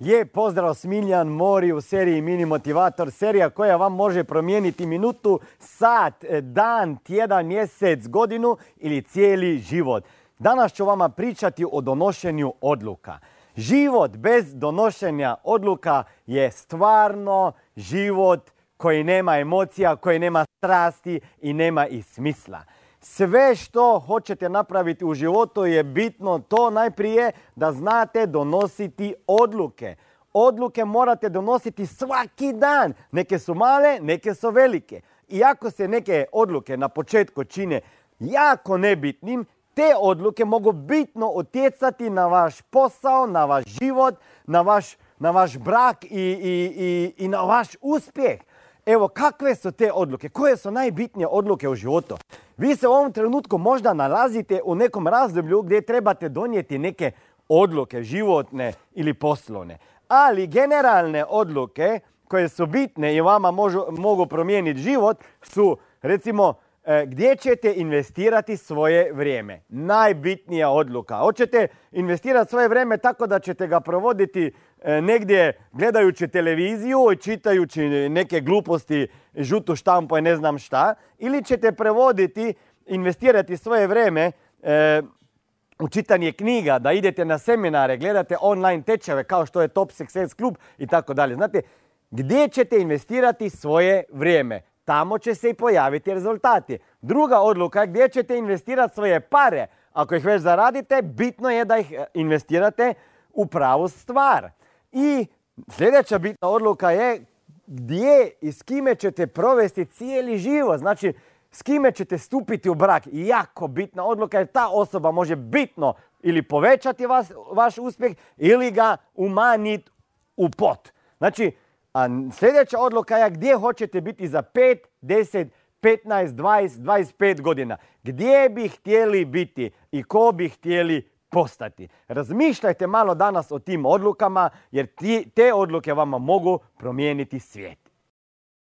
Lijep pozdrav Smiljan Mori u seriji Mini Motivator, serija koja vam može promijeniti minutu, sat, dan, tjedan, mjesec, godinu ili cijeli život. Danas ću vama pričati o donošenju odluka. Život bez donošenja odluka je stvarno život koji nema emocija, koji nema strasti i nema i smisla. Sve što hoćete napraviti u životu je bitno to najprije da znate donositi odluke. Odluke morate donositi svaki dan. Neke su male, neke su velike. Iako se neke odluke na početku čine jako nebitnim, te odluke mogu bitno utjecati na vaš posao, na vaš život, na vaš, na vaš brak i, i, i na vaš uspjeh. Evo, kakve su te odluke? Koje su najbitnije odluke u životu? Vi se u ovom trenutku možda nalazite u nekom razdoblju gdje trebate donijeti neke odluke životne ili poslovne. Ali generalne odluke koje su bitne i vama mogu promijeniti život su recimo E, gdje ćete investirati svoje vrijeme. Najbitnija odluka. Hoćete investirati svoje vrijeme tako da ćete ga provoditi negdje gledajući televiziju i čitajući neke gluposti, žutu štampu i ne znam šta. Ili ćete prevoditi, investirati svoje vrijeme e, u čitanje knjiga, da idete na seminare, gledate online tečeve kao što je Top Success Club i tako dalje. Znate, gdje ćete investirati svoje vrijeme? tamo će se i pojaviti rezultati. Druga odluka je gdje ćete investirati svoje pare. Ako ih već zaradite, bitno je da ih e, investirate u pravu stvar. I sljedeća bitna odluka je gdje i s kime ćete provesti cijeli život. Znači, s kime ćete stupiti u brak. Jako bitna odluka jer ta osoba može bitno ili povećati vaš uspjeh ili ga umanjiti u pot. Znači, a sljedeća odluka je gdje hoćete biti za 5, 10, 15, 20, 25 godina. Gdje bi htjeli biti i ko bi htjeli postati. Razmišljajte malo danas o tim odlukama jer te odluke vama mogu promijeniti svijet.